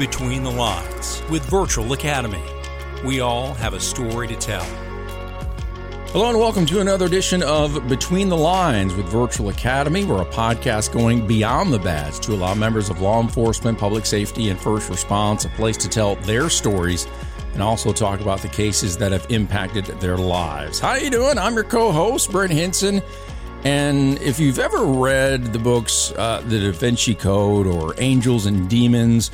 Between the Lines with Virtual Academy. We all have a story to tell. Hello and welcome to another edition of Between the Lines with Virtual Academy. We're a podcast going beyond the badge to allow members of law enforcement, public safety, and first response a place to tell their stories and also talk about the cases that have impacted their lives. How are you doing? I'm your co-host, Brent Hinson. And if you've ever read the books uh, The Da Vinci Code or Angels and Demons,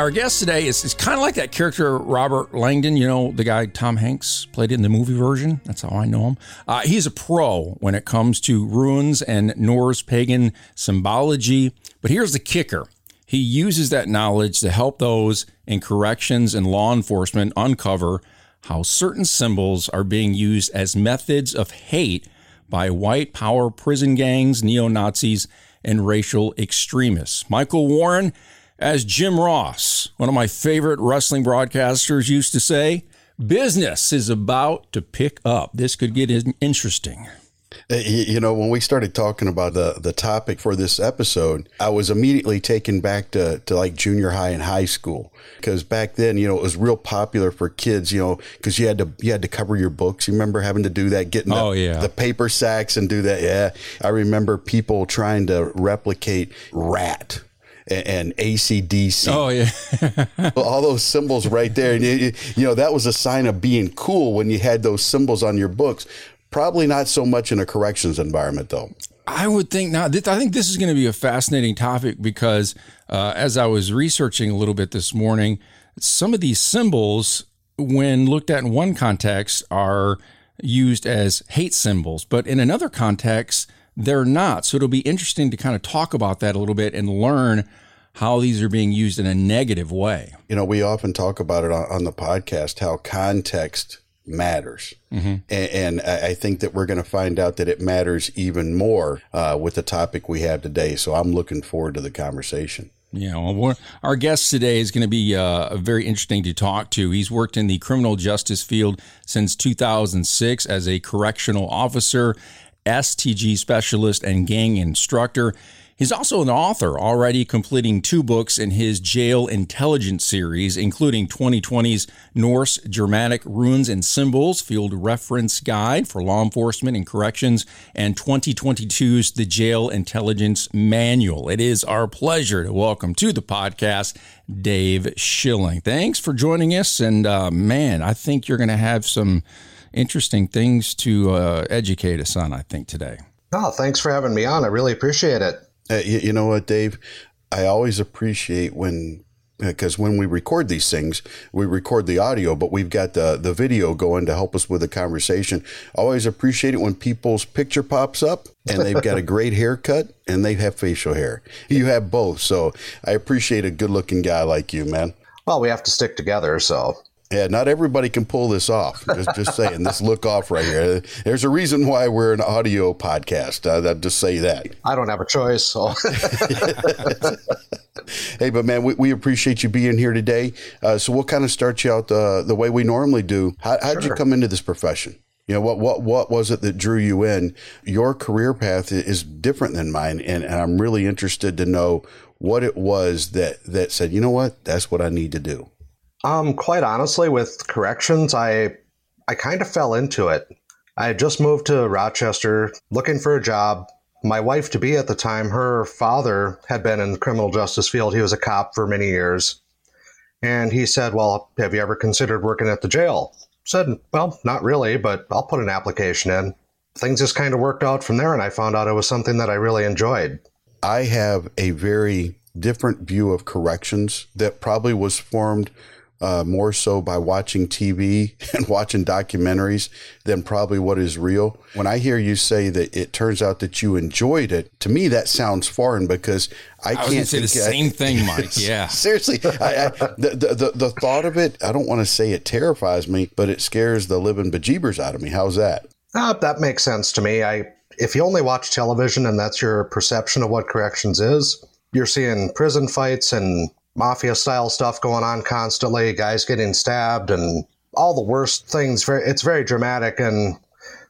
our guest today is, is kind of like that character Robert Langdon, you know, the guy Tom Hanks played in the movie version. That's how I know him. Uh, he's a pro when it comes to runes and Norse pagan symbology. But here's the kicker he uses that knowledge to help those in corrections and law enforcement uncover how certain symbols are being used as methods of hate by white power prison gangs, neo Nazis, and racial extremists. Michael Warren as Jim Ross, one of my favorite wrestling broadcasters, used to say, business is about to pick up. This could get interesting. Uh, you know, when we started talking about the, the topic for this episode, I was immediately taken back to, to like junior high and high school. Because back then, you know, it was real popular for kids, you know, because you had to you had to cover your books. You remember having to do that, getting the, oh, yeah. the paper sacks and do that. Yeah. I remember people trying to replicate rat and ACDC. Oh yeah, all those symbols right there. And you, you know that was a sign of being cool when you had those symbols on your books. Probably not so much in a corrections environment, though. I would think not. I think this is going to be a fascinating topic because uh, as I was researching a little bit this morning, some of these symbols, when looked at in one context, are used as hate symbols, but in another context, they're not. So it'll be interesting to kind of talk about that a little bit and learn how these are being used in a negative way. You know, we often talk about it on, on the podcast how context matters. Mm-hmm. And, and, I think that we're going to find out that it matters even more uh, with the topic we have today. So I'm looking forward to the conversation. Yeah, well, our guest today is going to be uh, very interesting to talk to. He's worked in the criminal justice field since 2006 as a correctional officer STG specialist and gang instructor. He's also an author, already completing two books in his jail intelligence series, including 2020's Norse Germanic Runes and Symbols Field Reference Guide for Law Enforcement and Corrections, and 2022's The Jail Intelligence Manual. It is our pleasure to welcome to the podcast Dave Schilling. Thanks for joining us. And uh, man, I think you're going to have some interesting things to uh, educate us on, I think, today. Oh, thanks for having me on. I really appreciate it. Uh, you, you know what, Dave? I always appreciate when because when we record these things, we record the audio, but we've got the, the video going to help us with the conversation. Always appreciate it when people's picture pops up and they've got a great haircut and they have facial hair. You have both. So I appreciate a good looking guy like you, man. Well, we have to stick together. So yeah, not everybody can pull this off. Just, just saying, this look off right here. There's a reason why we're an audio podcast. Uh, I'll just say that. I don't have a choice. So. hey, but man, we, we appreciate you being here today. Uh, so we'll kind of start you out the, the way we normally do. How, how'd sure. you come into this profession? You know, what, what, what was it that drew you in? Your career path is different than mine. And, and I'm really interested to know what it was that, that said, you know what, that's what I need to do. Um, quite honestly, with corrections, I I kind of fell into it. I had just moved to Rochester looking for a job. My wife to be at the time, her father had been in the criminal justice field. He was a cop for many years. And he said, Well, have you ever considered working at the jail? I said, Well, not really, but I'll put an application in. Things just kind of worked out from there, and I found out it was something that I really enjoyed. I have a very different view of corrections that probably was formed uh, more so by watching TV and watching documentaries than probably what is real. When I hear you say that it turns out that you enjoyed it, to me that sounds foreign because I, I can't say the same thing, Mike. Yeah, seriously, I, I, the, the the thought of it, I don't want to say it terrifies me, but it scares the living bejeebers out of me. How's that? Uh, that makes sense to me. I if you only watch television and that's your perception of what corrections is, you're seeing prison fights and mafia style stuff going on constantly, guys getting stabbed and all the worst things. It's very dramatic. And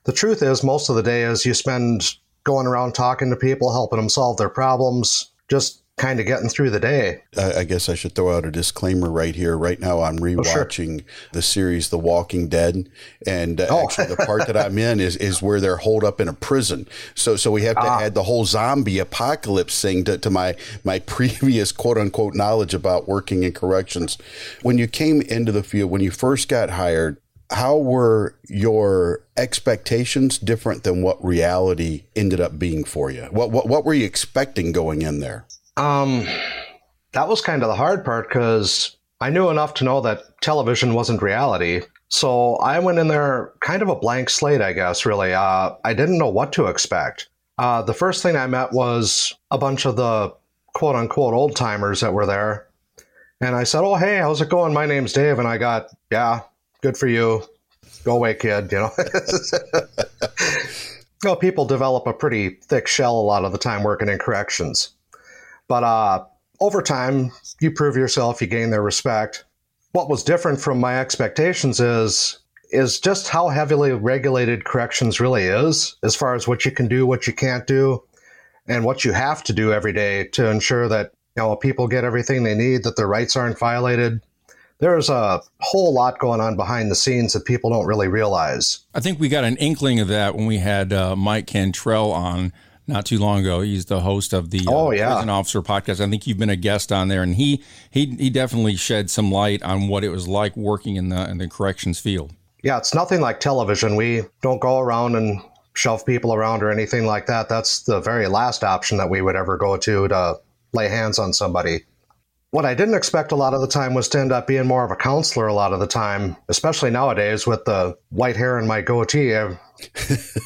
the truth is, most of the day is you spend going around talking to people, helping them solve their problems, just kind of getting through the day. I guess I should throw out a disclaimer right here. Right now, I'm rewatching oh, sure. the series The Walking Dead, and uh, oh. actually, the part that I'm in is is where they're holed up in a prison. So, so we have to ah. add the whole zombie apocalypse thing to, to my my previous quote unquote knowledge about working in corrections. When you came into the field, when you first got hired, how were your expectations different than what reality ended up being for you? What what, what were you expecting going in there? Um, that was kind of the hard part because I knew enough to know that television wasn't reality. So I went in there kind of a blank slate, I guess, really. Uh, I didn't know what to expect. Uh, the first thing I met was a bunch of the quote unquote old timers that were there. And I said, Oh, hey, how's it going? My name's Dave. And I got, Yeah, good for you. Go away, kid. You know, well, people develop a pretty thick shell a lot of the time working in corrections. But uh, over time, you prove yourself, you gain their respect. What was different from my expectations is is just how heavily regulated corrections really is, as far as what you can do, what you can't do, and what you have to do every day to ensure that you know people get everything they need, that their rights aren't violated. There's a whole lot going on behind the scenes that people don't really realize. I think we got an inkling of that when we had uh, Mike Cantrell on not too long ago. He's the host of the uh, oh, yeah. Prison Officer podcast. I think you've been a guest on there, and he he he definitely shed some light on what it was like working in the in the corrections field. Yeah, it's nothing like television. We don't go around and shove people around or anything like that. That's the very last option that we would ever go to to lay hands on somebody. What I didn't expect a lot of the time was to end up being more of a counselor a lot of the time, especially nowadays with the white hair and my goatee. yeah,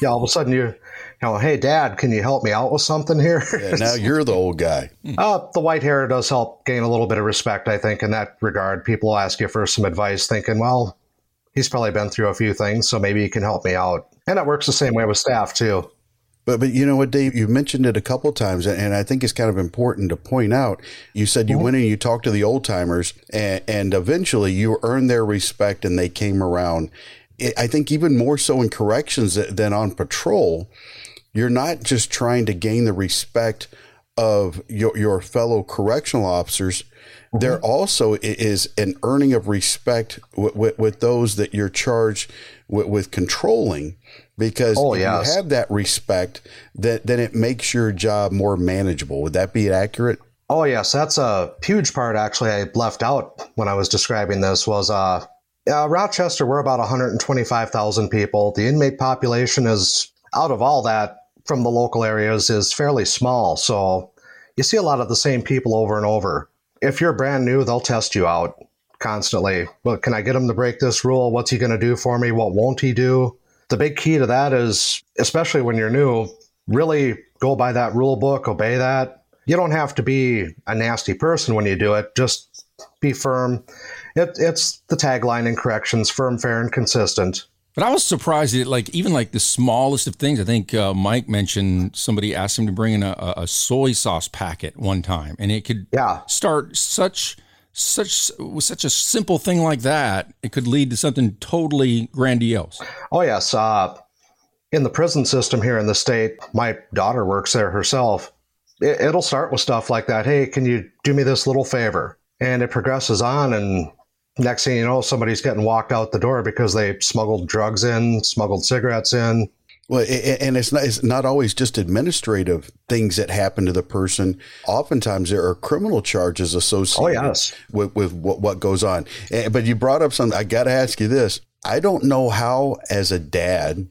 all of a sudden you you know, hey, Dad, can you help me out with something here? yeah, now you're the old guy. Uh, the white hair does help gain a little bit of respect, I think, in that regard. People ask you for some advice, thinking, well, he's probably been through a few things, so maybe he can help me out. And it works the same way with staff, too. But but you know what, Dave, you mentioned it a couple times, and I think it's kind of important to point out. You said you mm-hmm. went in and you talked to the old timers, and, and eventually you earned their respect, and they came around. I think even more so in corrections than on patrol you're not just trying to gain the respect of your, your fellow correctional officers. Mm-hmm. There also is an earning of respect with, with, with those that you're charged with, with controlling because oh, yes. you have that respect that then it makes your job more manageable. Would that be accurate? Oh yes, that's a huge part actually I left out when I was describing this was uh, uh Rochester we're about 125,000 people. The inmate population is out of all that from the local areas is fairly small. So you see a lot of the same people over and over. If you're brand new, they'll test you out constantly. But can I get him to break this rule? What's he going to do for me? What won't he do? The big key to that is, especially when you're new, really go by that rule book, obey that. You don't have to be a nasty person when you do it. Just be firm. It, it's the tagline in corrections firm, fair, and consistent. But I was surprised that, like, even like the smallest of things. I think uh, Mike mentioned somebody asked him to bring in a, a, soy sauce packet one time, and it could yeah. start such such with such a simple thing like that. It could lead to something totally grandiose. Oh yes, uh, in the prison system here in the state, my daughter works there herself. It, it'll start with stuff like that. Hey, can you do me this little favor? And it progresses on, and next thing you know, somebody's getting walked out the door because they smuggled drugs in, smuggled cigarettes in. Well, and it's not, it's not always just administrative things that happen to the person. Oftentimes, there are criminal charges associated oh, yes. with, with what, what goes on. Eh, but you brought up something. I got to ask you this. I don't know how, as a dad,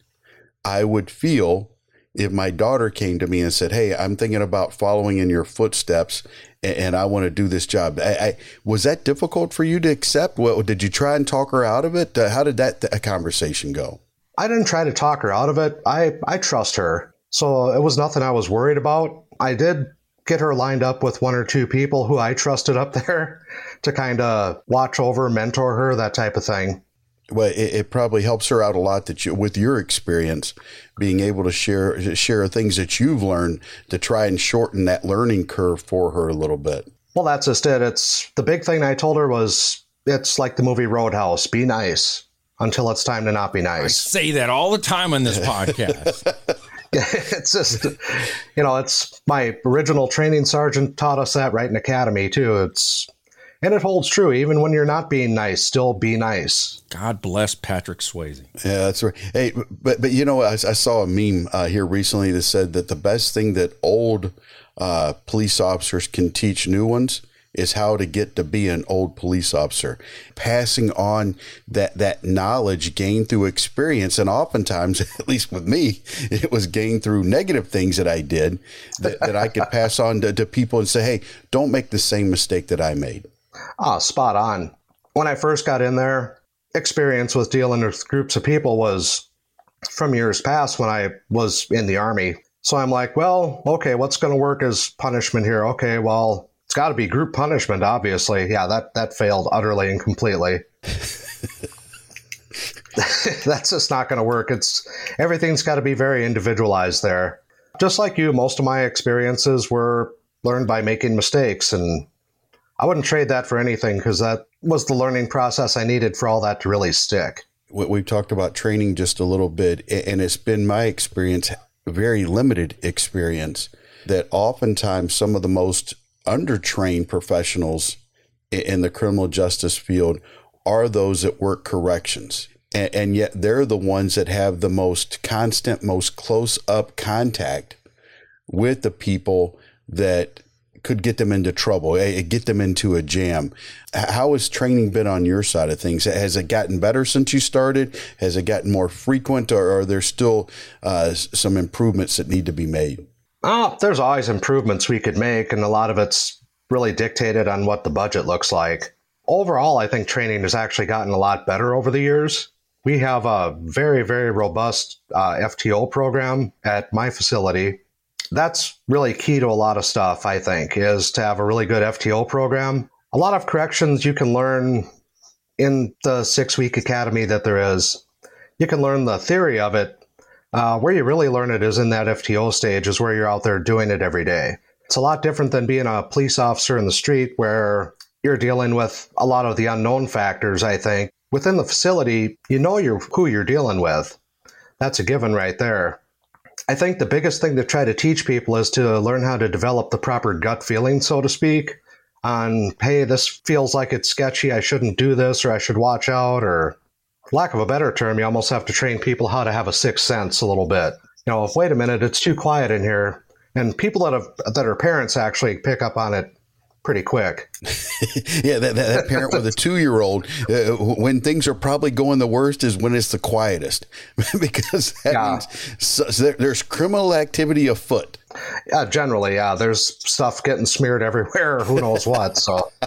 I would feel if my daughter came to me and said, Hey, I'm thinking about following in your footsteps and I want to do this job. I, I, was that difficult for you to accept? Well, did you try and talk her out of it? Uh, how did that th- conversation go? I didn't try to talk her out of it. I, I trust her. So it was nothing I was worried about. I did get her lined up with one or two people who I trusted up there to kind of watch over, mentor her, that type of thing well, it, it, probably helps her out a lot that you, with your experience, being able to share share things that you've learned to try and shorten that learning curve for her a little bit. Well, that's just it. It's the big thing I told her was it's like the movie Roadhouse: be nice until it's time to not be nice. I say that all the time on this podcast. it's just, you know, it's my original training sergeant taught us that right in academy too. It's and it holds true even when you're not being nice. Still be nice. God bless Patrick Swayze. Yeah, that's right. Hey, but but you know, I, I saw a meme uh, here recently that said that the best thing that old uh, police officers can teach new ones is how to get to be an old police officer, passing on that that knowledge gained through experience, and oftentimes, at least with me, it was gained through negative things that I did that, that I could pass on to, to people and say, "Hey, don't make the same mistake that I made." Ah, spot on. When I first got in there, experience with dealing with groups of people was from years past when I was in the army. So I'm like, well, okay, what's going to work as punishment here? Okay, well, it's got to be group punishment, obviously. Yeah, that that failed utterly and completely. That's just not going to work. It's everything's got to be very individualized there. Just like you, most of my experiences were learned by making mistakes, and I wouldn't trade that for anything because that was the learning process I needed for all that to really stick. We've talked about training just a little bit, and it's been my experience, very limited experience, that oftentimes some of the most undertrained professionals in the criminal justice field are those that work corrections. And, yet they're the ones that have the most constant, most close up contact with the people that could get them into trouble, eh, get them into a jam. How has training been on your side of things? Has it gotten better since you started? Has it gotten more frequent, or are there still uh, some improvements that need to be made? Oh, there's always improvements we could make, and a lot of it's really dictated on what the budget looks like. Overall, I think training has actually gotten a lot better over the years. We have a very, very robust uh, FTO program at my facility. That's really key to a lot of stuff, I think, is to have a really good FTO program. A lot of corrections you can learn in the six week academy that there is. You can learn the theory of it uh, where you really learn it is in that FTO stage, is where you're out there doing it every day. It's a lot different than being a police officer in the street where you're dealing with a lot of the unknown factors, I think. Within the facility, you know you're, who you're dealing with. That's a given right there. I think the biggest thing to try to teach people is to learn how to develop the proper gut feeling, so to speak, on, hey, this feels like it's sketchy, I shouldn't do this, or I should watch out, or lack of a better term, you almost have to train people how to have a sixth sense a little bit. You know, if wait a minute, it's too quiet in here, and people that have that are parents actually pick up on it pretty quick. yeah, that, that, that, parent with a two year old, uh, when things are probably going the worst, is when it's the quietest because that yeah. means so, so there, there's criminal activity afoot. Yeah, generally, yeah. There's stuff getting smeared everywhere. Who knows what? So.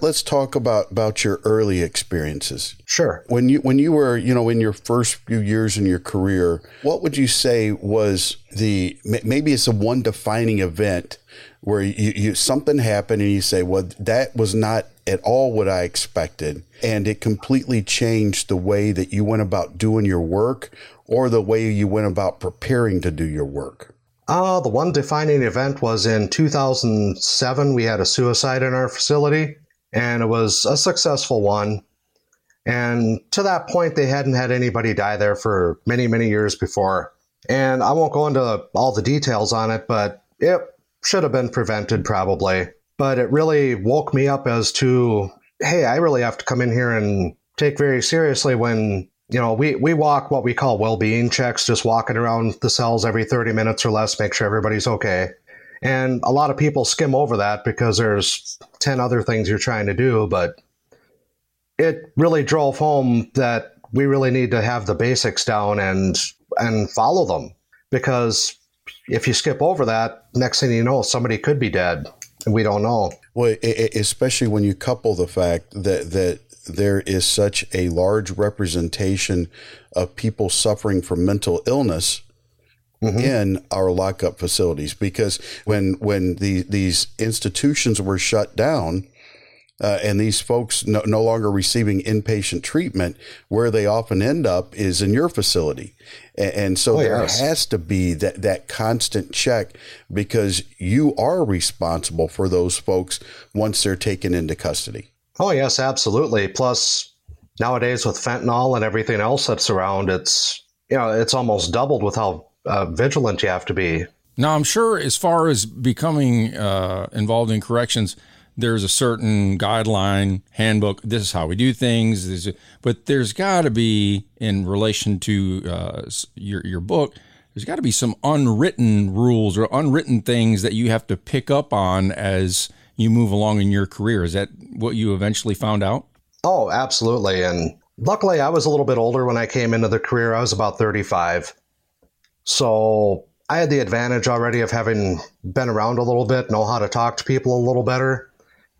Let's talk about about your early experiences. Sure. When you when you were, you know, in your first few years in your career, what would you say was the maybe it's a one defining event where you, you something happened and you say, "Well, that was not at all what I expected." And it completely changed the way that you went about doing your work or the way you went about preparing to do your work. Uh, the one defining event was in 2007. We had a suicide in our facility, and it was a successful one. And to that point, they hadn't had anybody die there for many, many years before. And I won't go into all the details on it, but it should have been prevented probably. But it really woke me up as to hey, I really have to come in here and take very seriously when you know, we, we walk what we call well being checks, just walking around the cells every 30 minutes or less, make sure everybody's okay. And a lot of people skim over that because there's 10 other things you're trying to do. But it really drove home that we really need to have the basics down and and follow them because if you skip over that, next thing you know, somebody could be dead and we don't know. Well, especially when you couple the fact that that there is such a large representation of people suffering from mental illness mm-hmm. in our lockup facilities because when when the, these institutions were shut down uh, and these folks no, no, longer receiving inpatient treatment, where they often end up is in your facility. And, and so oh, there yes. has to be that, that constant check because you are responsible for those folks once they're taken into custody. Oh, yes, absolutely. Plus, nowadays with fentanyl and everything else that's around, it's you know it's almost doubled with how uh, vigilant you have to be. Now, I'm sure as far as becoming uh, involved in corrections, there's a certain guideline handbook. This is how we do things. But there's got to be, in relation to uh, your your book, there's got to be some unwritten rules or unwritten things that you have to pick up on as you move along in your career. Is that what you eventually found out? Oh, absolutely. And luckily, I was a little bit older when I came into the career. I was about 35. So I had the advantage already of having been around a little bit, know how to talk to people a little better.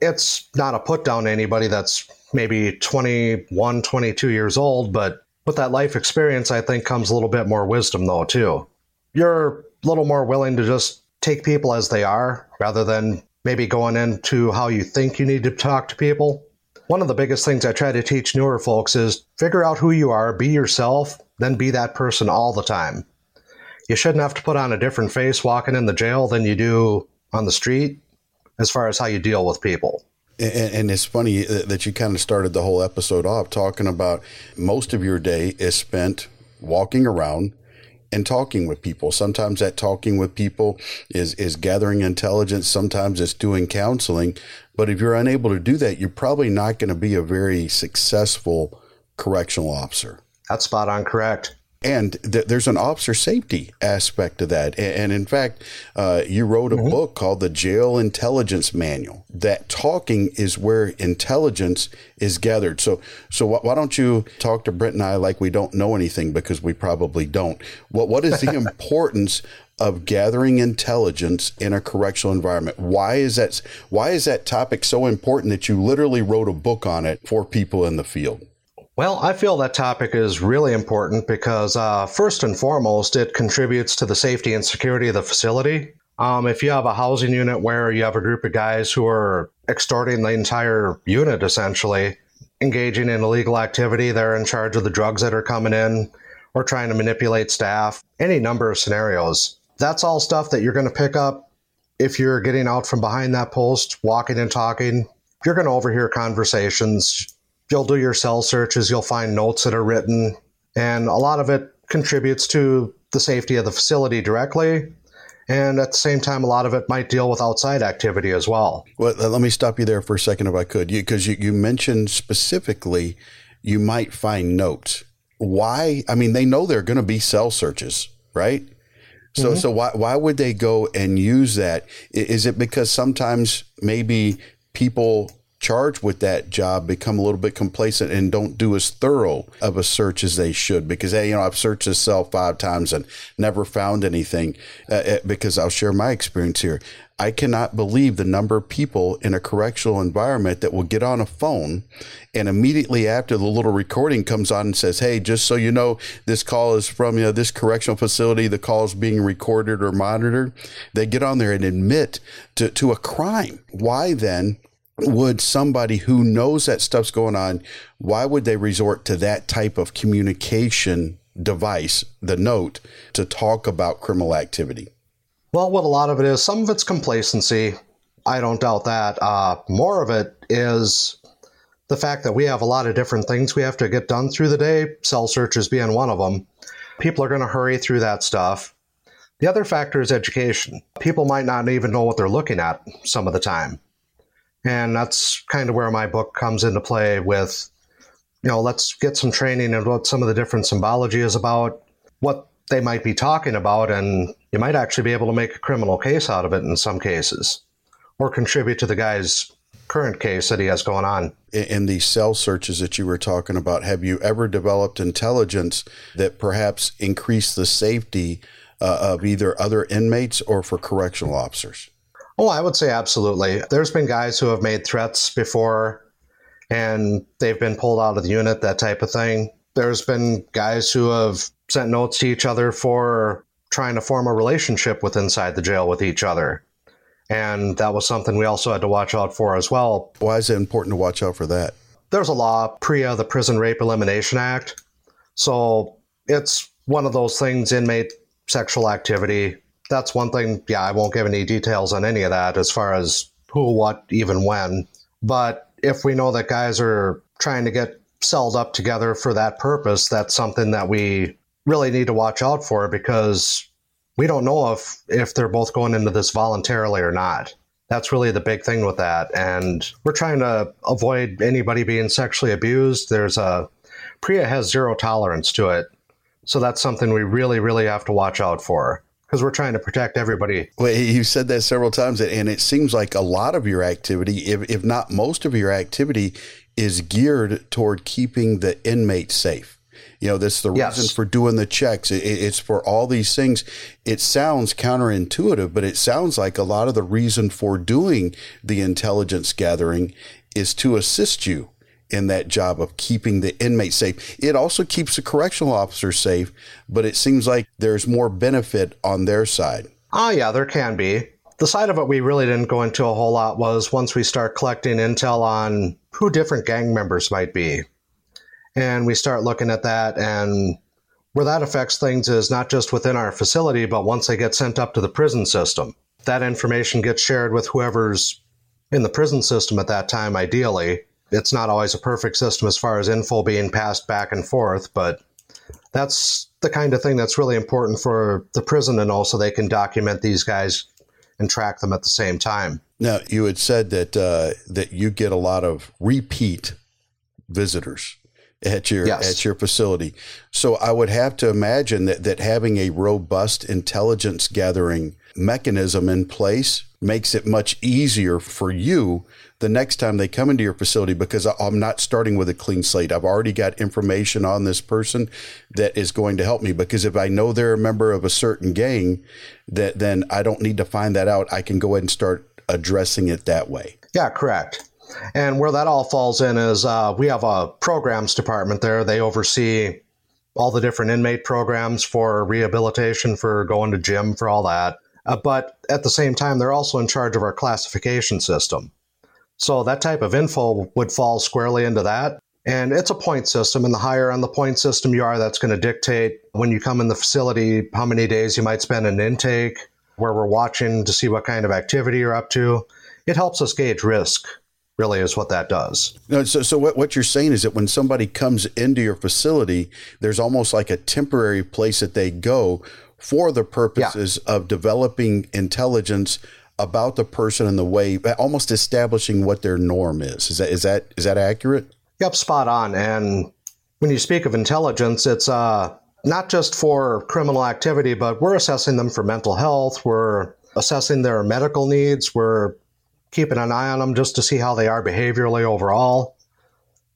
It's not a put down to anybody that's maybe 21, 22 years old, but with that life experience, I think comes a little bit more wisdom, though, too. You're a little more willing to just take people as they are rather than maybe going into how you think you need to talk to people. One of the biggest things I try to teach newer folks is figure out who you are, be yourself, then be that person all the time. You shouldn't have to put on a different face walking in the jail than you do on the street as far as how you deal with people. And, and, it's funny uh, that you kind of started the whole episode off talking about most of your day is spent walking around and talking with people. Sometimes that talking with people is is gathering intelligence. Sometimes it's doing counseling. But if you're unable to do that, you're probably not going to be a very successful correctional officer. That's spot on correct. And th- there's an officer safety aspect to that. And, and in fact, uh, you wrote a mm-hmm. book called The Jail Intelligence Manual. That talking is where intelligence is gathered. So, so wh- why don't you talk to Brent and I like we don't know anything because we probably don't. What What is the importance of gathering intelligence in a correctional environment? Why is that? Why is that topic so important that you literally wrote a book on it for people in the field? Well, I feel that topic is really important because, uh, first and foremost, it contributes to the safety and security of the facility. Um, if you have a housing unit where you have a group of guys who are extorting the entire unit, essentially, engaging in illegal activity, they're in charge of the drugs that are coming in, or trying to manipulate staff, any number of scenarios. That's all stuff that you're going to pick up if you're getting out from behind that post, walking and talking. You're going to overhear conversations you'll do your cell searches, you'll find notes that are written, and a lot of it contributes to the safety of the facility directly. And at the same time, a lot of it might deal with outside activity as well. Well, let me stop you there for a second, if I could, because you, you, you mentioned specifically you might find notes. Why? I mean, they know there are going to be cell searches, right? So, mm-hmm. so why why would they go and use that? Is it because sometimes maybe people charged with that job become a little bit complacent and don't do as thorough of a search as they should. Because hey you know i've searched this cell five times and never found anything uh, uh, because i'll share my experience here. I cannot believe the number of people in a correctional environment that will get on a phone and immediately after the little recording comes on and says hey just so you know this call is from you know this correctional facility. The call is being recorded or monitored. They get on there and admit to, to a crime. Why then would somebody who knows that stuff's going on, why would they resort to that type of communication device, the note, to talk about criminal activity? Well, what a lot of it is, some of it's complacency. I don't doubt that. Uh, more of it is the fact that we have a lot of different things we have to get done through the day, cell searches being one of them. People are going to hurry through that stuff. The other factor is education. People might not even know what they're looking at some of the time. And that's kind of where my book comes into play with, you know, let's get some training and what some of the different symbology is about, what they might be talking about, and you might actually be able to make a criminal case out of it in some cases, or contribute to the guy's current case that he has going on. In these cell searches that you were talking about, have you ever developed intelligence that perhaps increased the safety uh, of either other inmates or for correctional officers? Oh, I would say absolutely. There's been guys who have made threats before and they've been pulled out of the unit, that type of thing. There's been guys who have sent notes to each other for trying to form a relationship with inside the jail with each other. And that was something we also had to watch out for as well. Why is it important to watch out for that? There's a law, PREA, the Prison Rape Elimination Act. So it's one of those things inmate sexual activity that's one thing. Yeah, I won't give any details on any of that as far as who, what, even when. But if we know that guys are trying to get celled up together for that purpose, that's something that we really need to watch out for because we don't know if if they're both going into this voluntarily or not. That's really the big thing with that, and we're trying to avoid anybody being sexually abused. There's a PREA has zero tolerance to it, so that's something we really, really have to watch out for because we're trying to protect everybody. Well, you've said that several times, and it seems like a lot of your activity, if, if not most of your activity, is geared toward keeping the inmate safe. You know, that's the yes. reason for doing the checks. It, it's for all these things. It sounds counterintuitive, but it sounds like a lot of the reason for doing the intelligence gathering is to assist you in that job of keeping the inmate safe. It also keeps the correctional officer safe, but it seems like there's more benefit on their side. Oh, yeah, there can be. The side of it we really didn't go into a whole lot was once we start collecting intel on who different gang members might be. And we start looking at that, and where that affects things is not just within our facility, but once they get sent up to the prison system. That information gets shared with whoever's in the prison system at that time, ideally it's not always a perfect system as far as info being passed back and forth, but that's the kind of thing that's really important for the prison to know so they can document these guys and track them at the same time. Now, you had said that uh, that you get a lot of repeat visitors at your yes. at your facility. So I would have to imagine that that having a robust intelligence gathering mechanism in place makes it much easier for you the next time they come into your facility because I'm not starting with a clean slate. I've already got information on this person that is going to help me because if I know they're a member of a certain gang, that then I don't need to find that out. I can go ahead and start addressing it that way. Yeah, correct. And where that all falls in is uh, we have a programs department there. They oversee all the different inmate programs for rehabilitation, for going to gym, for all that. Uh, but at the same time, they're also in charge of our classification system. So that type of info would fall squarely into that. And it's a point system, and the higher on the point system you are, that's going to dictate when you come in the facility how many days you might spend in intake, where we're watching to see what kind of activity you're up to. It helps us gauge risk, really, is what that does. No, so, so what, what you're saying is that when somebody comes into your facility, there's almost like a temporary place that they go for the purposes yeah. of developing intelligence about the person and the way almost establishing what their norm is. Is that is that is that accurate? Yep, spot on. And when you speak of intelligence, it's uh, not just for criminal activity, but we're assessing them for mental health. We're assessing their medical needs. We're keeping an eye on them just to see how they are behaviorally overall.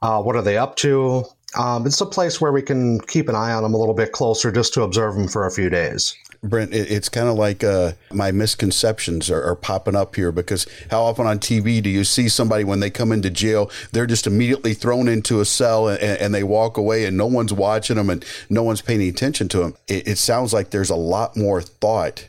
Uh, what are they up to? Um, it's a place where we can keep an eye on them a little bit closer just to observe them for a few days. Brent, it's kind of like uh, my misconceptions are, are, popping up here because how often on TV do you see somebody when they come into jail, they're just immediately thrown into a cell and, and they walk away and no one's watching them and no one's paying attention to them? It, it sounds like there's a lot more thought,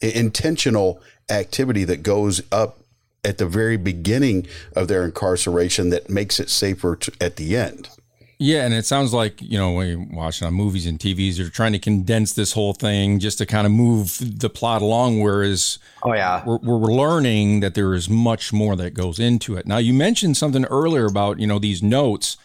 intentional activity that goes up at the very beginning of their incarceration that makes it safer to, at the end. Yeah, and it sounds like you know when you're watching on movies and TVs, they're trying to condense this whole thing just to kind of move the plot along. Whereas, oh yeah, we're, we're learning that there is much more that goes into it. Now, you mentioned something earlier about you know these notes.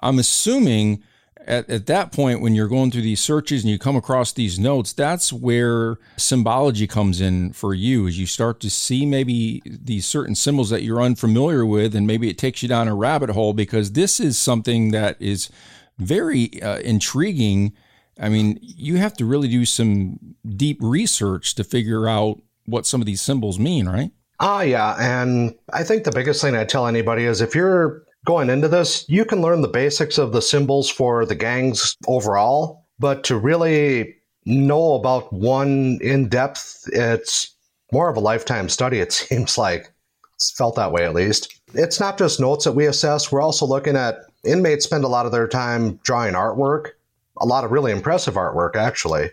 I'm assuming at, at that point when you're going through these searches and you come across these notes that's where symbology comes in for you as you start to see maybe these certain symbols that you're unfamiliar with and maybe it takes you down a rabbit hole because this is something that is very uh, intriguing i mean you have to really do some deep research to figure out what some of these symbols mean right Ah, yeah. And I think the biggest thing I tell anybody is if you're going into this, you can learn the basics of the symbols for the gangs overall, but to really know about one in depth, it's more of a lifetime study, it seems like. It's felt that way at least. It's not just notes that we assess, we're also looking at inmates spend a lot of their time drawing artwork, a lot of really impressive artwork, actually.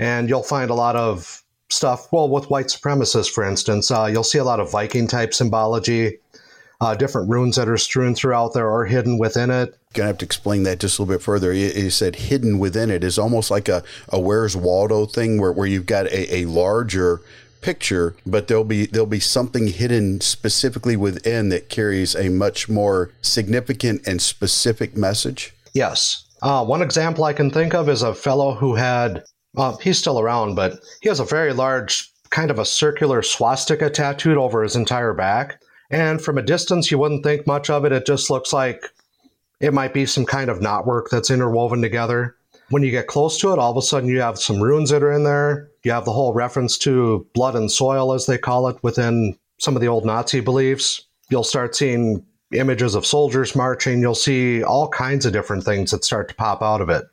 And you'll find a lot of stuff, well, with white supremacists, for instance, uh, you'll see a lot of Viking type symbology uh, different runes that are strewn throughout there are hidden within it. Gonna have to explain that just a little bit further. You, you said hidden within it is almost like a, a Where's Waldo thing, where, where you've got a, a larger picture, but there'll be there'll be something hidden specifically within that carries a much more significant and specific message. Yes. Uh, one example I can think of is a fellow who had Uh, he's still around, but he has a very large, kind of a circular swastika tattooed over his entire back. And from a distance, you wouldn't think much of it. It just looks like it might be some kind of knotwork that's interwoven together. When you get close to it, all of a sudden you have some runes that are in there. You have the whole reference to blood and soil, as they call it, within some of the old Nazi beliefs. You'll start seeing images of soldiers marching. You'll see all kinds of different things that start to pop out of it.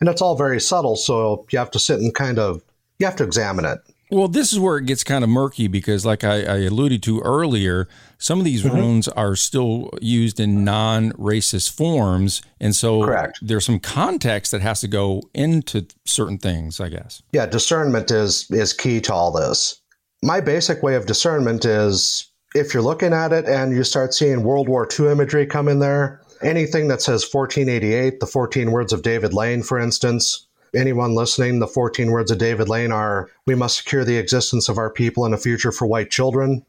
And it's all very subtle, so you have to sit and kind of you have to examine it. Well, this is where it gets kind of murky because, like I, I alluded to earlier, some of these mm-hmm. runes are still used in non-racist forms, and so Correct. there's some context that has to go into certain things. I guess. Yeah, discernment is is key to all this. My basic way of discernment is if you're looking at it and you start seeing World War II imagery come in there, anything that says 1488, the 14 words of David Lane, for instance, anyone listening, the 14 words of David Lane are We must secure the existence of our people and a future for white children.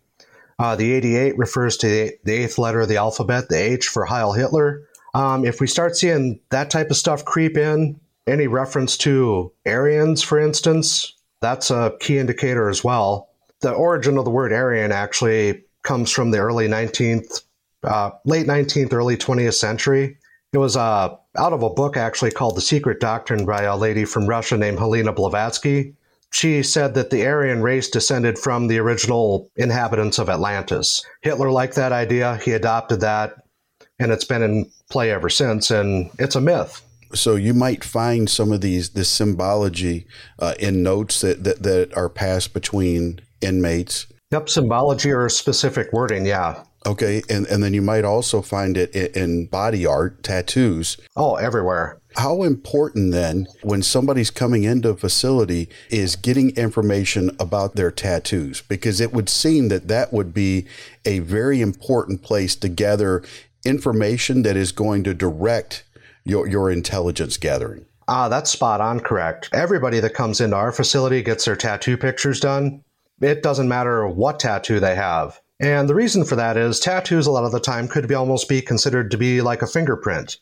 Uh, the 88 refers to the, eighth letter of the alphabet, the H for Heil Hitler. Um, if we start seeing that type of stuff creep in, any reference to Aryans, for instance, that's a key indicator as well. The origin of the word Aryan actually comes from the early 19th, uh, late 19th, early 20th century. It was uh, out of a book actually called The Secret Doctrine by a lady from Russia named Helena Blavatsky. She said that the Aryan race descended from the original inhabitants of Atlantis. Hitler liked that idea, he adopted that, and it's been in play ever since, and it's a myth. So you might find some of these this symbology uh, in notes that, that that are passed between inmates Yep, symbology or specific wording, yeah. Okay, and, and then you might also find it in body art, tattoos. Oh, everywhere. How important then, when somebody's coming into a facility, is getting information about their tattoos? Because it would seem that that would be a very important place to gather information that is going to direct your, your intelligence gathering. Ah, that's spot on correct. Everybody that comes into our facility gets their tattoo pictures done. It doesn't matter what tattoo they have. And the reason for that is tattoos a lot of the time could be almost be considered to be like a fingerprint.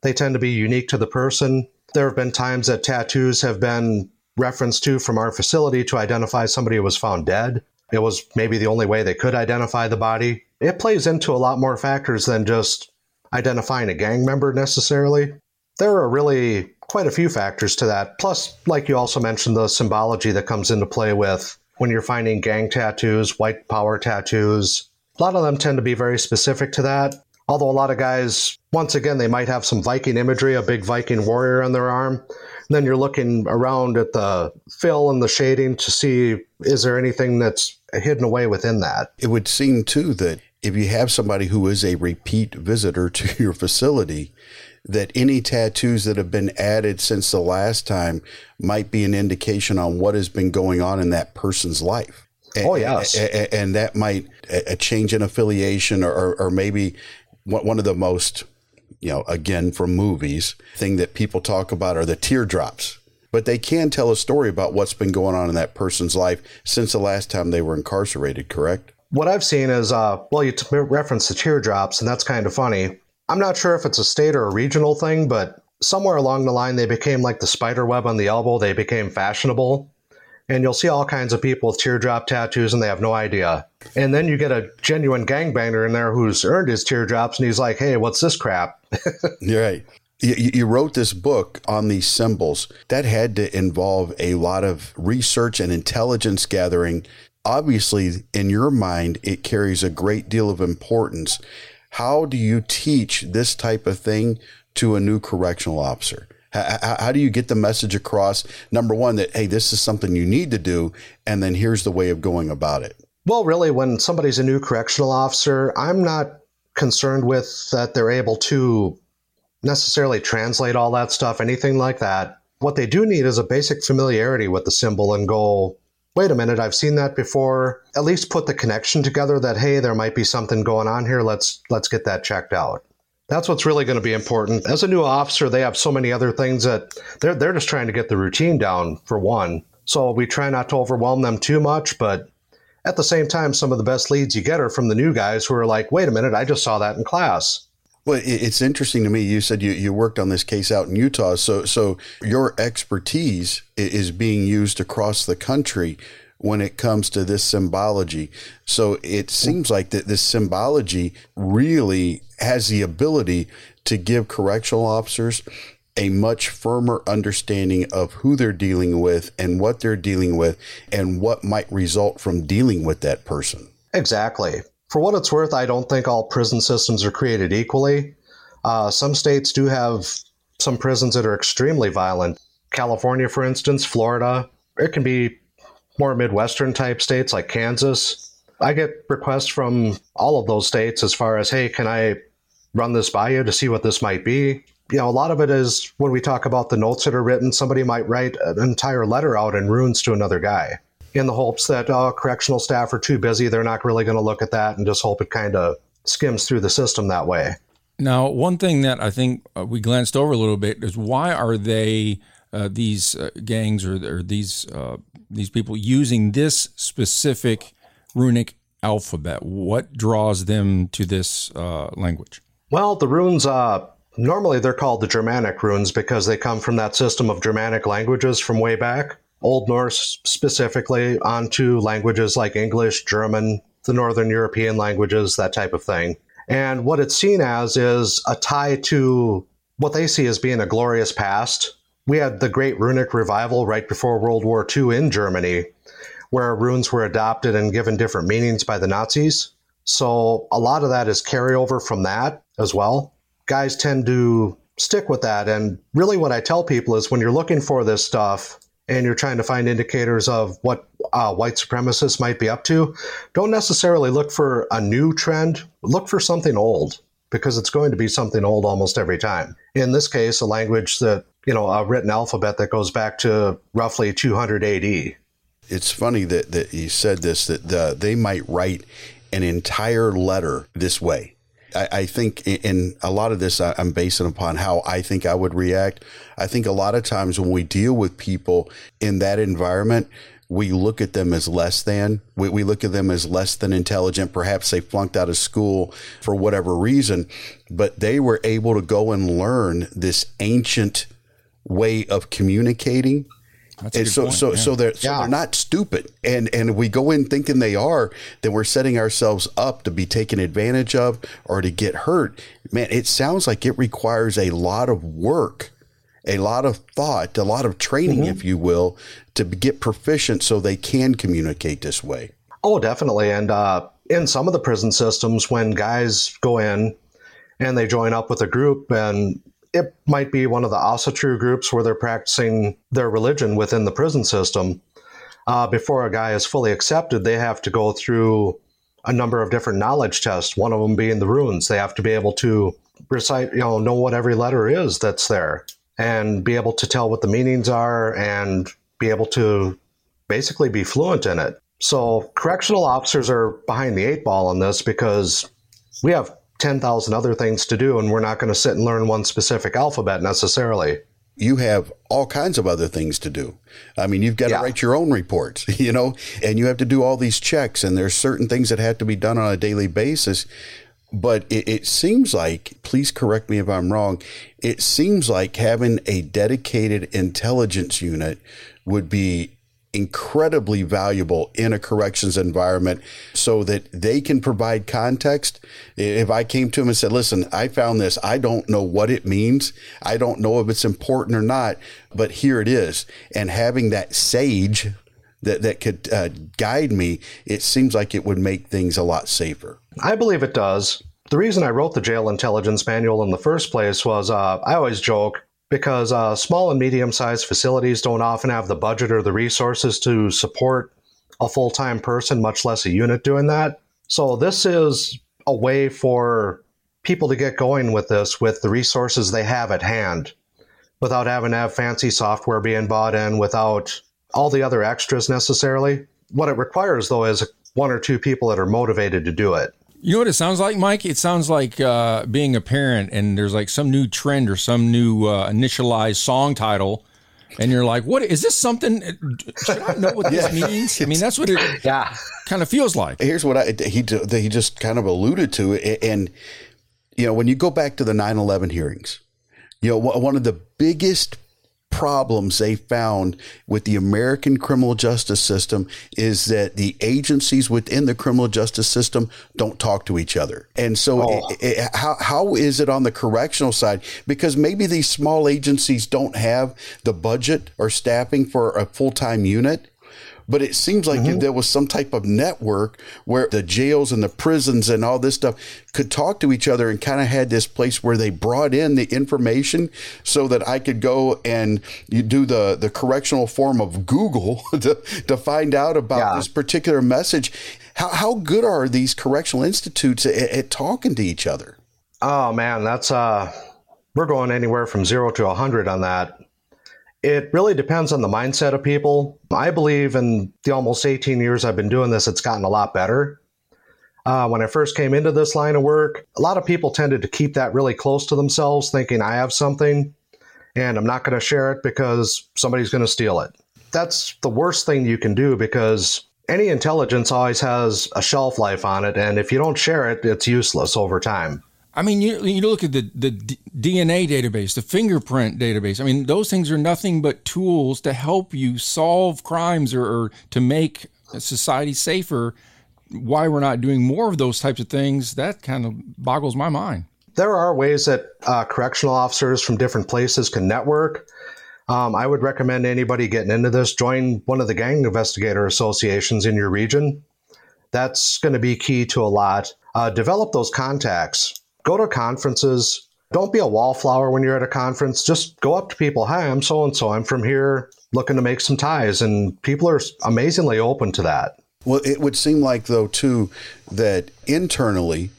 They tend to be unique to the person. There have been times that tattoos have been referenced to from our facility to identify somebody who was found dead. It was maybe the only way they could identify the body. It plays into a lot more factors than just identifying a gang member necessarily. There are really quite a few factors to that. Plus, like you also mentioned, the symbology that comes into play with when you're finding gang tattoos, white power tattoos. A lot of them tend to be very specific to that. Although a lot of guys, once again, they might have some Viking imagery, a big Viking warrior on their arm. And then you're looking around at the fill and the shading to see is there anything that's hidden away within that. It would seem too that if you have somebody who is a repeat visitor to your facility, that any tattoos that have been added since the last time might be an indication on what has been going on in that person's life. Oh, yes. And that might, a change in affiliation or, or maybe one of the most, you know, again, from movies, thing that people talk about are the teardrops. But they can tell a story about what's been going on in that person's life since the last time they were incarcerated, correct? What I've seen is, uh, well, you t- reference the teardrops, and that's kind of funny. I'm not sure if it's a state or a regional thing, but somewhere along the line, they became like the spider web on the elbow. They became fashionable. And you'll see all kinds of people with teardrop tattoos and they have no idea. And then you get a genuine gangbanger in there who's earned his teardrops and he's like, hey, what's this crap? You're right. You, you, wrote this book on these symbols. That had to involve a lot of research and intelligence gathering. Obviously, in your mind, it carries a great deal of importance. How do you teach this type of thing to a new correctional officer? How, how, do you get the message across? Number one, that, hey, this is something you need to do, and then here's the way of going about it. Well, really, when somebody's a new correctional officer, I'm not concerned with that they're able to necessarily translate all that stuff, anything like that. What they do need is a basic familiarity with the symbol and go, wait a minute, I've seen that before. At least put the connection together that hey, there might be something going on here. Let's let's get that checked out. That's what's really going to be important. As a new officer, they have so many other things that they're they're just trying to get the routine down for one. So we try not to overwhelm them too much, but at the same time, some of the best leads you get are from the new guys who are like, wait a minute, I just saw that in class. Well, it's interesting to me. You said you, you worked on this case out in Utah, so so your expertise is being used across the country when it comes to this symbology. So it seems like that this symbology really has the ability to give correctional officers a much firmer understanding of who they're dealing with and what they're dealing with and what might result from dealing with that person. Exactly. For what it's worth, I don't think all prison systems are created equally. Uh, some states do have some prisons that are extremely violent. California, for instance, Florida, it can be more Midwestern type states like Kansas. I get requests from all of those states as far as, hey, can I run this by you to see what this might be? You know, a lot of it is when we talk about the notes that are written, somebody might write an entire letter out in runes to another guy in the hopes that oh, correctional staff are too busy. They're not really going to look at that and just hope it kind of skims through the system that way. Now, one thing that I think uh, we glanced over a little bit is why are they uh, these uh, gangs or, or these uh, these people using this specific runic alphabet? What draws them to this uh, language? Well, the runes uh, normally they're called the Germanic runes because they come from that system of Germanic languages from way back, Old Norse specifically, onto languages like English, German, the Northern European languages, that type of thing. And what it's seen as is a tie to what they see as being a glorious past. We had the Great Runic Revival right before World War II in Germany, where runes were adopted and given different meanings by the Nazis. So a lot of that is carryover from that as well. Guys tend to stick with that. And really, what I tell people is when you're looking for this stuff and you're trying to find indicators of what uh, white supremacists might be up to, don't necessarily look for a new trend. Look for something old because it's going to be something old almost every time. In this case, a language that, you know, a written alphabet that goes back to roughly 200 AD. It's funny that, that you said this, that the, they might write an entire letter this way. I, I think in a lot of this, I'm basing upon how I think I would react. I think a lot of times when we deal with people in that environment, we look at them as less than. We, we, look at them as less than intelligent. Perhaps they flunked out of school for whatever reason, but they were able to go and learn this ancient way of communicating and so, point. so, yeah. so they're so yeah. they're not stupid, and and we go in thinking they are, then we're setting ourselves up to be taken advantage of or to get hurt. Man, it sounds like it requires a lot of work, a lot of thought, a lot of training, mm-hmm. if you will, to get proficient so they can communicate this way. Oh, definitely, and uh, in some of the prison systems, when guys go in and they join up with a group and it might be one of the Asatru groups where they're practicing their religion within the prison system. Uh, before a guy is fully accepted, they have to go through a number of different knowledge tests. One of them being the runes. They have to be able to recite, you know, know what every letter is that's there, and be able to tell what the meanings are, and be able to basically be fluent in it. So correctional officers are behind the eight ball on this because we have 10,000 other things to do, and we're not going to sit and learn one specific alphabet necessarily. You have all kinds of other things to do. I mean, you've got yeah. to write your own reports, you know, and you have to do all these checks, and there's certain things that have to be done on a daily basis. But it, it seems like, please correct me if I'm wrong, it seems like having a dedicated intelligence unit would be incredibly valuable in a corrections environment so that they can provide context. If I came to them and said, listen, I found this, I don't know what it means. I don't know if it's important or not, but here it is. And having that sage that, that could uh, guide me, it seems like it would make things a lot safer. I believe it does. The reason I wrote the jail intelligence manual in the first place was uh, I always joke because uh, small and medium sized facilities don't often have the budget or the resources to support a full time person, much less a unit doing that. So, this is a way for people to get going with this with the resources they have at hand without having to have fancy software being bought in, without all the other extras necessarily. What it requires, though, is one or two people that are motivated to do it. You know what it sounds like, Mike? It sounds like uh, being a parent and there's like some new trend or some new uh, initialized song title. And you're like, what is this something? Should I know what this yeah. means? I mean, that's what it yeah. kind of feels like. Here's what I, he, he just kind of alluded to. And you know, when you go back to the 9 11 hearings, you know, one of the biggest problems they found with the American criminal justice system is that the agencies within the criminal justice system don't talk to each other. And so, oh. it, it, how, how is it on the correctional side? Because maybe these small agencies don't have the budget or staffing for a full time unit. But it seems like mm-hmm. there was some type of network where the jails and the prisons and all this stuff could talk to each other and kind of had this place where they brought in the information so that I could go and you do the, the correctional form of Google to, to find out about yeah. this particular message. How, how good are these correctional institutes at, at talking to each other? Oh man, that's uh, we're going anywhere from zero to a hundred on that. It really depends on the mindset of people. I believe in the almost 18 years I've been doing this, it's gotten a lot better. Uh, when I first came into this line of work, a lot of people tended to keep that really close to themselves, thinking I have something and I'm not going to share it because somebody's going to steal it. That's the worst thing you can do because any intelligence always has a shelf life on it. And if you don't share it, it's useless over time. I mean, you, you look at the, the DNA database, the fingerprint database. I mean, those things are nothing but tools to help you solve crimes or, or to make society safer. Why we're not doing more of those types of things, that kind of boggles my mind. There are ways that uh, correctional officers from different places can network. Um, I would recommend anybody getting into this join one of the gang investigator associations in your region. That's going to be key to a lot. Uh, develop those contacts go to conferences. Don't be a wallflower when you're at a conference. Just go up to people. Hi, I'm so and so. I'm from here looking to make some ties. And people are amazingly open to that. Well, it would seem like, though, too, that internally,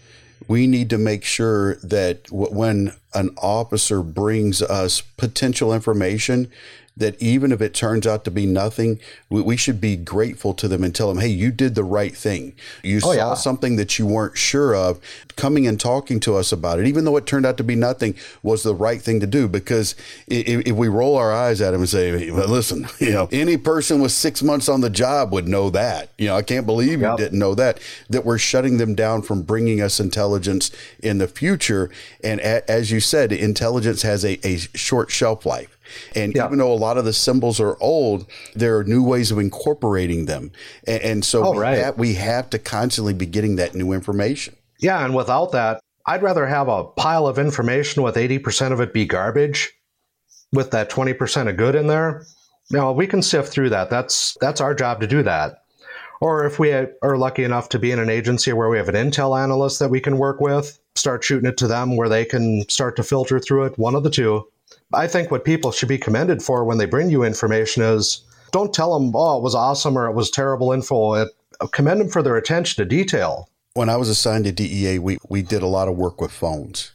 we need to make sure that when an officer brings us potential information, that even if it turns out to be nothing, we, we, should be grateful to them and tell them, hey, you did the right thing. You oh, saw yeah. something that you weren't sure of. Coming and talking to us about it, even though it turned out to be nothing, was the right thing to do. Because if, if we roll our eyes at them and say, well, listen, you know, any person with six months on the job would know that. You know, I can't believe yep. you didn't know that. That we're shutting them down from bringing us intelligence in the future. And a, as you said, intelligence has a, a short shelf life. And yeah. even though a lot of the symbols are old, there are new ways of incorporating them. And, and so oh, we, right. have, we have to constantly be getting that new information. Yeah. And without that, I'd rather have a pile of information with 80% of it be garbage with that 20% of good in there. Now we can sift through that. That's that's our job to do that. Or if we are lucky enough to be in an agency where we have an intel analyst that we can work with, start shooting it to them where they can start to filter through it, one of the two. I think what people should be commended for when they bring you information is don't tell them, oh, it was awesome or it was terrible info. It, commend them for their attention to detail. When I was assigned to DEA, we, we did a lot of work with phones.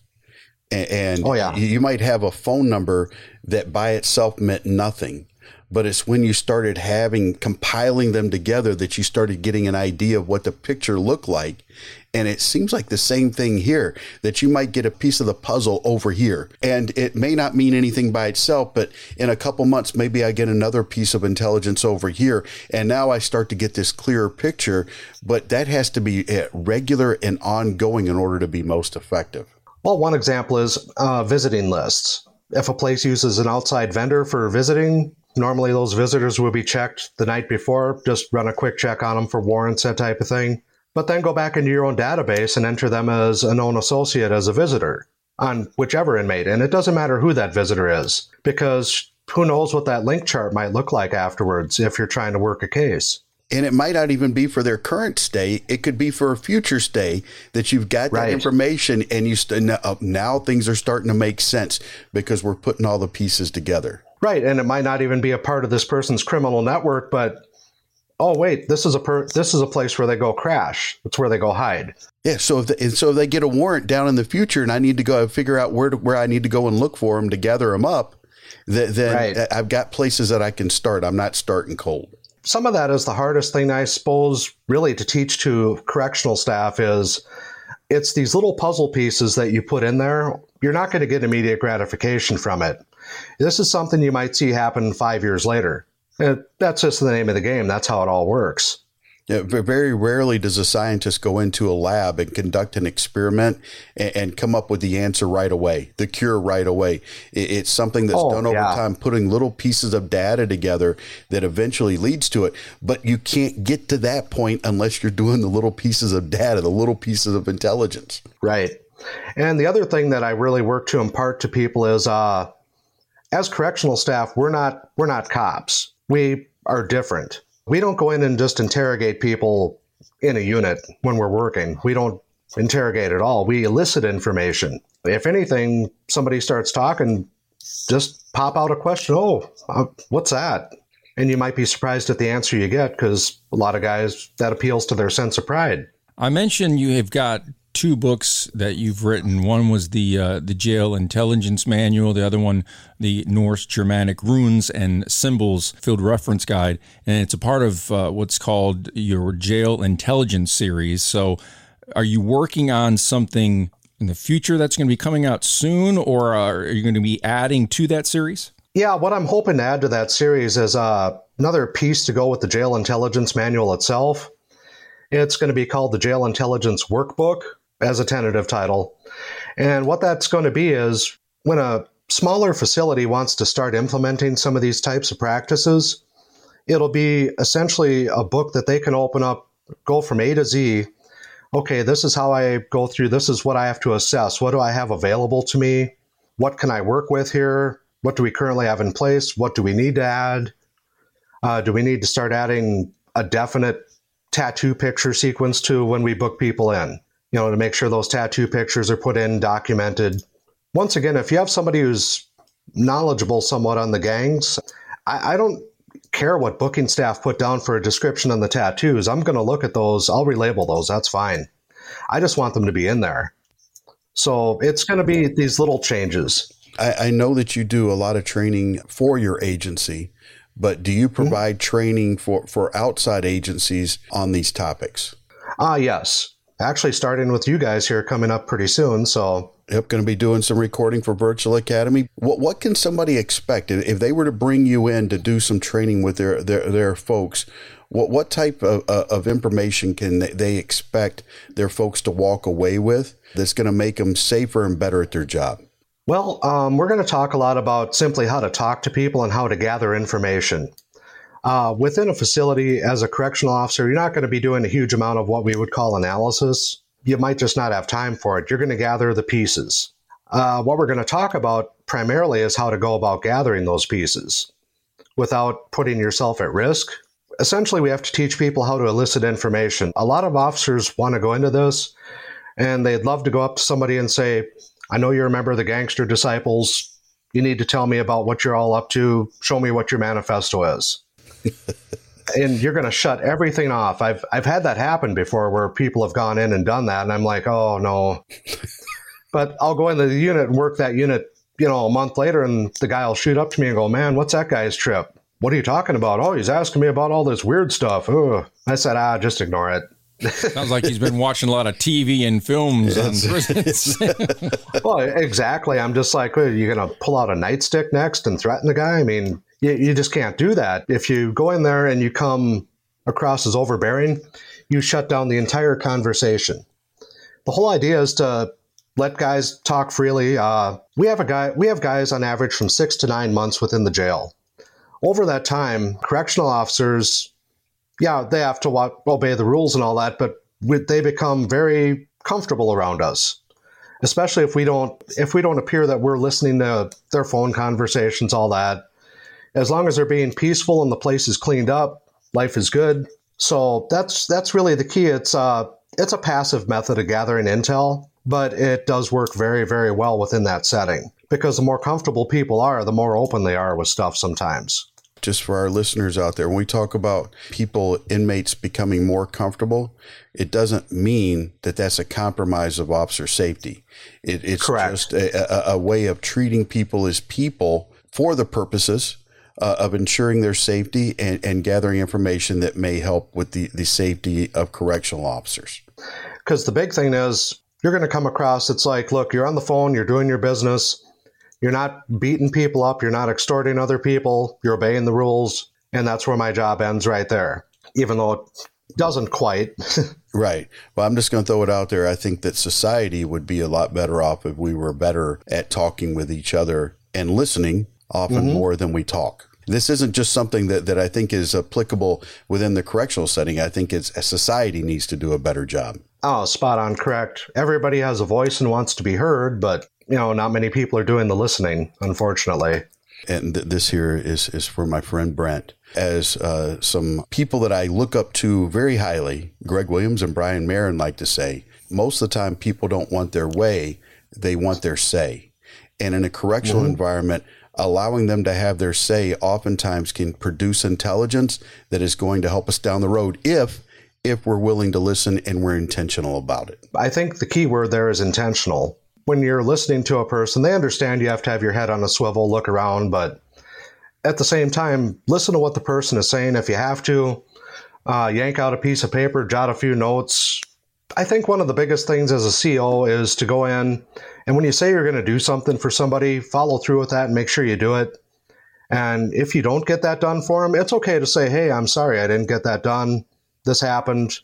And, and oh, yeah. you might have a phone number that by itself meant nothing but it's when you started having compiling them together that you started getting an idea of what the picture looked like and it seems like the same thing here that you might get a piece of the puzzle over here. And it may not mean anything by itself, but in a couple months, maybe I get another piece of intelligence over here. And now I start to get this clearer picture. But that has to be uh, regular and ongoing in order to be most effective. Well, one example is uh, visiting lists. If a place uses an outside vendor for visiting, normally those visitors will be checked the night before. Just run a quick check on them for warrants, that type of thing but then go back into your own database and enter them as a known associate as a visitor on whichever inmate. And it doesn't matter who that visitor is, because who knows what that link chart might look like afterwards if you're trying to work a case. And it might not even be for their current stay. It could be for a future stay that you've got right. that information and you st- uh, now things are starting to make sense because we're putting all the pieces together. Right. And it might not even be a part of this person's criminal network, but oh wait, this is a per- this is a place where they go crash. It's where they go hide. Yeah. So if they, so if they get a warrant down in the future, and I need to go figure out where to, where I need to go and look for them to gather them up, then, then right. I've got places that I can start. I'm not starting cold. Some of that is the hardest thing, I suppose, really to teach to correctional staff is it's these little puzzle pieces that you put in there. You're not going to get immediate gratification from it. This is something you might see happen five years later. And that's just the name of the game. That's how it all works. Yeah, very rarely does a scientist go into a lab and conduct an experiment and, and come up with the answer right away, the cure right away. It, it's something that's oh, done over yeah. time, putting little pieces of data together that eventually leads to it. But you can't get to that point unless you're doing the little pieces of data, the little pieces of intelligence. Right. And the other thing that I really work to impart to people is, uh, as correctional staff, we're not we're not cops. We are different we don't go in and just interrogate people in a unit when we're working. We don't interrogate at all. We elicit information. If anything, somebody starts talking, just pop out a question. Oh, uh, what's that? And you might be surprised at the answer you get because a lot of guys that appeals to their sense of pride. I mentioned you have got two books that you've written. One was the uh, the Jail Intelligence Manual. The other one, the Norse Germanic Runes and Symbols Field Reference Guide, and it's a part of uh, what's called your Jail Intelligence series. So, are you working on something in the future that's going to be coming out soon, or are you going to be adding to that series? Yeah, what I'm hoping to add to that series is uh, another piece to go with the Jail Intelligence Manual itself. It's going to be called the Jail Intelligence Workbook as a tentative title. And what that's going to be is when a smaller facility wants to start implementing some of these types of practices, it'll be essentially a book that they can open up, go from A to Z. Okay, this is how I go through, this is what I have to assess. What do I have available to me? What can I work with here? What do we currently have in place? What do we need to add? Uh, do we need to start adding a definite tattoo picture sequence to when we book people in? You know, to make sure those tattoo pictures are put in, documented. Once again, if you have somebody who's knowledgeable somewhat on the gangs, I, I don't care what booking staff put down for a description on the tattoos. I'm going to look at those. I'll relabel those. That's fine. I just want them to be in there. So it's going to be these little changes. I, I, know that you do a lot of training for your agency, but do you mm-hmm. provide mm-hmm. training for, for outside agencies on these topics? Ah, uh, yes actually starting with you guys here coming up pretty soon. So Yep, going to be doing some recording for Virtual Academy. What what can somebody expect if they were to bring you in to do some training with their their, their folks? What what type of, uh, of information can they expect their folks to walk away with that's going to make them safer and better at their job? Well, um, we're going to talk a lot about simply how to talk to people and how to gather information. Uh, within a facility, as a correctional officer, you're not going to be doing a huge amount of what we would call analysis. You might just not have time for it. You're going to gather the pieces. Uh, what we're going to talk about primarily is how to go about gathering those pieces without putting yourself at risk. Essentially, we have to teach people how to elicit information. A lot of officers want to go into this and they'd love to go up to somebody and say, I know you're a member of the Gangster Disciples. You need to tell me about what you're all up to. Show me what your manifesto is and you're going to shut everything off. I've I've had that happen before where people have gone in and done that, and I'm like, oh no. but I'll go into the unit and work that unit, you know, a month later, and the guy will shoot up to me and go, man, what's that guy's trip? What are you talking about? Oh, he's asking me about all this weird stuff. Ugh. I said, ah, just ignore it. Sounds like he's been watching a lot of TV and films on prisons. well, exactly. I'm just like, are you going to pull out a nightstick next and threaten the guy? I mean, you, you just can't do that. If you go in there and you come across as overbearing, you shut down the entire conversation. The whole idea is to let guys talk freely. Uh, we have a guy. We have guys on average from six to nine months within the jail. Over that time, correctional officers, yeah, they have to obey the rules and all that, but we, they become very comfortable around us, especially if we don't if we don't appear that we're listening to their phone conversations, all that as long as they're being peaceful and the place is cleaned up, life is good. So that's that's really the key. It's uh it's a passive method of gathering intel, but it does work very very well within that setting because the more comfortable people are, the more open they are with stuff sometimes. Just for our listeners out there, when we talk about people, inmates becoming more comfortable, it doesn't mean that that's a compromise of officer safety. It, it's Correct. just a, a, a way of treating people as people for the purposes uh, of ensuring their safety and, and gathering information that may help with the, the safety of correctional officers. Because the big thing is, you're going to come across it's like, look, you're on the phone, you're doing your business, you're not beating people up, you're not extorting other people, you're obeying the rules, and that's where my job ends right there. Even though it doesn't quite. right. Well, I'm just going to throw it out there. I think that society would be a lot better off if we were better at talking with each other and listening often mm-hmm. more than we talk. This isn't just something that, that I think is applicable within the correctional setting. I think it's a society needs to do a better job. Oh, spot on, correct. Everybody has a voice and wants to be heard, but you know, not many people are doing the listening, unfortunately. And th- this here is is for my friend Brent. As uh, some people that I look up to very highly, Greg Williams and Brian Marin like to say, most of the time people don't want their way, they want their say. And in a correctional mm-hmm. environment, allowing them to have their say oftentimes can produce intelligence that is going to help us down the road if if we're willing to listen and we're intentional about it. I think the key word there is intentional. When you're listening to a person, they understand you have to have your head on a swivel, look around, but at the same time, listen to what the person is saying if you have to. Uh, yank out a piece of paper, jot a few notes. I think one of the biggest things as a CEO is to go in and when you say you're going to do something for somebody, follow through with that and make sure you do it. And if you don't get that done for them, it's okay to say, hey, I'm sorry I didn't get that done. This happened.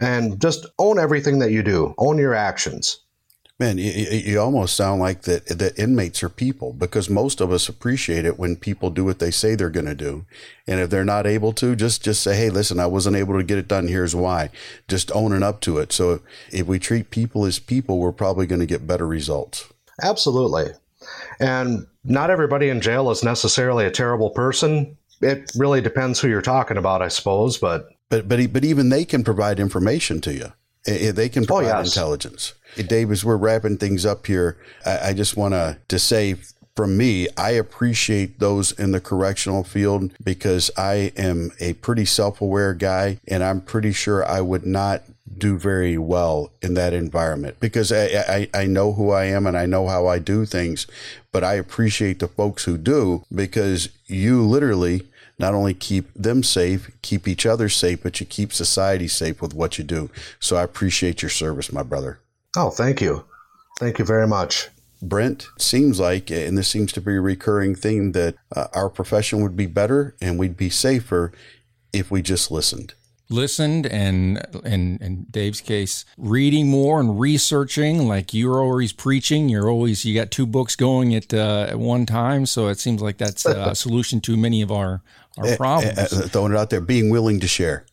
And just own everything that you do, own your actions. Man, you, you, almost sound like that the inmates are people because most of us appreciate it when people do what they say they're going to do. And if they're not able to, just, just say, Hey, listen, I wasn't able to get it done. Here's why. Just owning up to it. So if we treat people as people, we're probably going to get better results. Absolutely. And not everybody in jail is necessarily a terrible person. It really depends who you're talking about, I suppose, but but but but even they can provide information to you. Eh, eh, they can oh, provide oh, yes. intelligence. Dave, as we're wrapping things up here, I, I just want to to say from me, I appreciate those in the correctional field because I am a pretty self aware guy, and I'm pretty sure I would not do very well in that environment because I, I, I know who I am and I know how I do things, but I appreciate the folks who do because you literally not only keep them safe, keep each other safe, but you keep society safe with what you do. So I appreciate your service, my brother. Oh, thank you. Thank you very much. Brent, seems like, and this seems to be a recurring theme, that uh, our profession would be better and we'd be safer if we just listened listened and in in Dave's case reading more and researching like you're always preaching you're always you got two books going at uh, at one time so it seems like that's a solution to many of our our eh, eh, problems uh, uh, throwing it out there being willing to share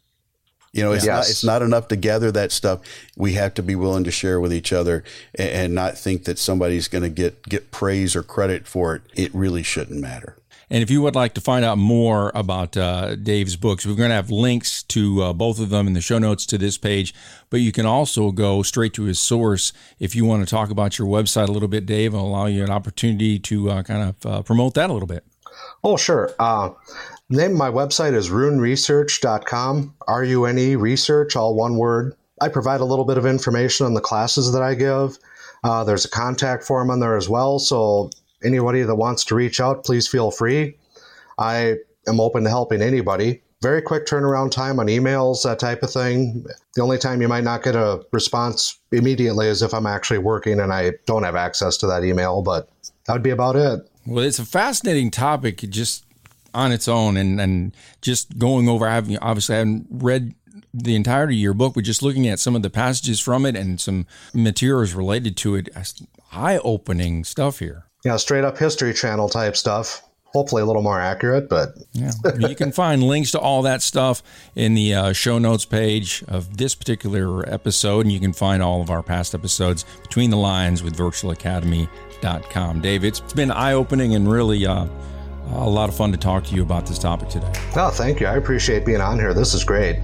you know, it's yes. not it's not enough to gather that stuff. We have to be willing to share with each other and, and not think that somebody's going to get get praise or credit for it. It really shouldn't matter. And if you would like to find out more about uh, Dave's books, we're going to have links to uh, both of them in the show notes to this page. But you can also go straight to his source if you want to talk about your website a little bit, Dave. I'll allow you an opportunity to uh, kind of uh, promote that a little bit. Oh, sure. Uh, name of my website is runeresearch.com, R U N E research, all one word. I provide a little bit of information on the classes that I give. Uh, there's a contact form on there as well. So anybody that wants to reach out, please feel free. I am open to helping anybody. Very quick turnaround time on emails, that type of thing. The only time you might not get a response immediately is if I'm actually working and I don't have access to that email, but that would be about it. Well, it's a fascinating topic just on its own and, and just going over, I have obviously I haven't read the entirety of your book, but just looking at some of the passages from it and some materials related to it, eye opening stuff here you know, straight up History Channel type stuff. Hopefully, a little more accurate, but yeah, you can find links to all that stuff in the uh, show notes page of this particular episode, and you can find all of our past episodes between the lines with virtualacademy.com. Dave, it's been eye opening and really uh, a lot of fun to talk to you about this topic today. Oh, thank you. I appreciate being on here. This is great.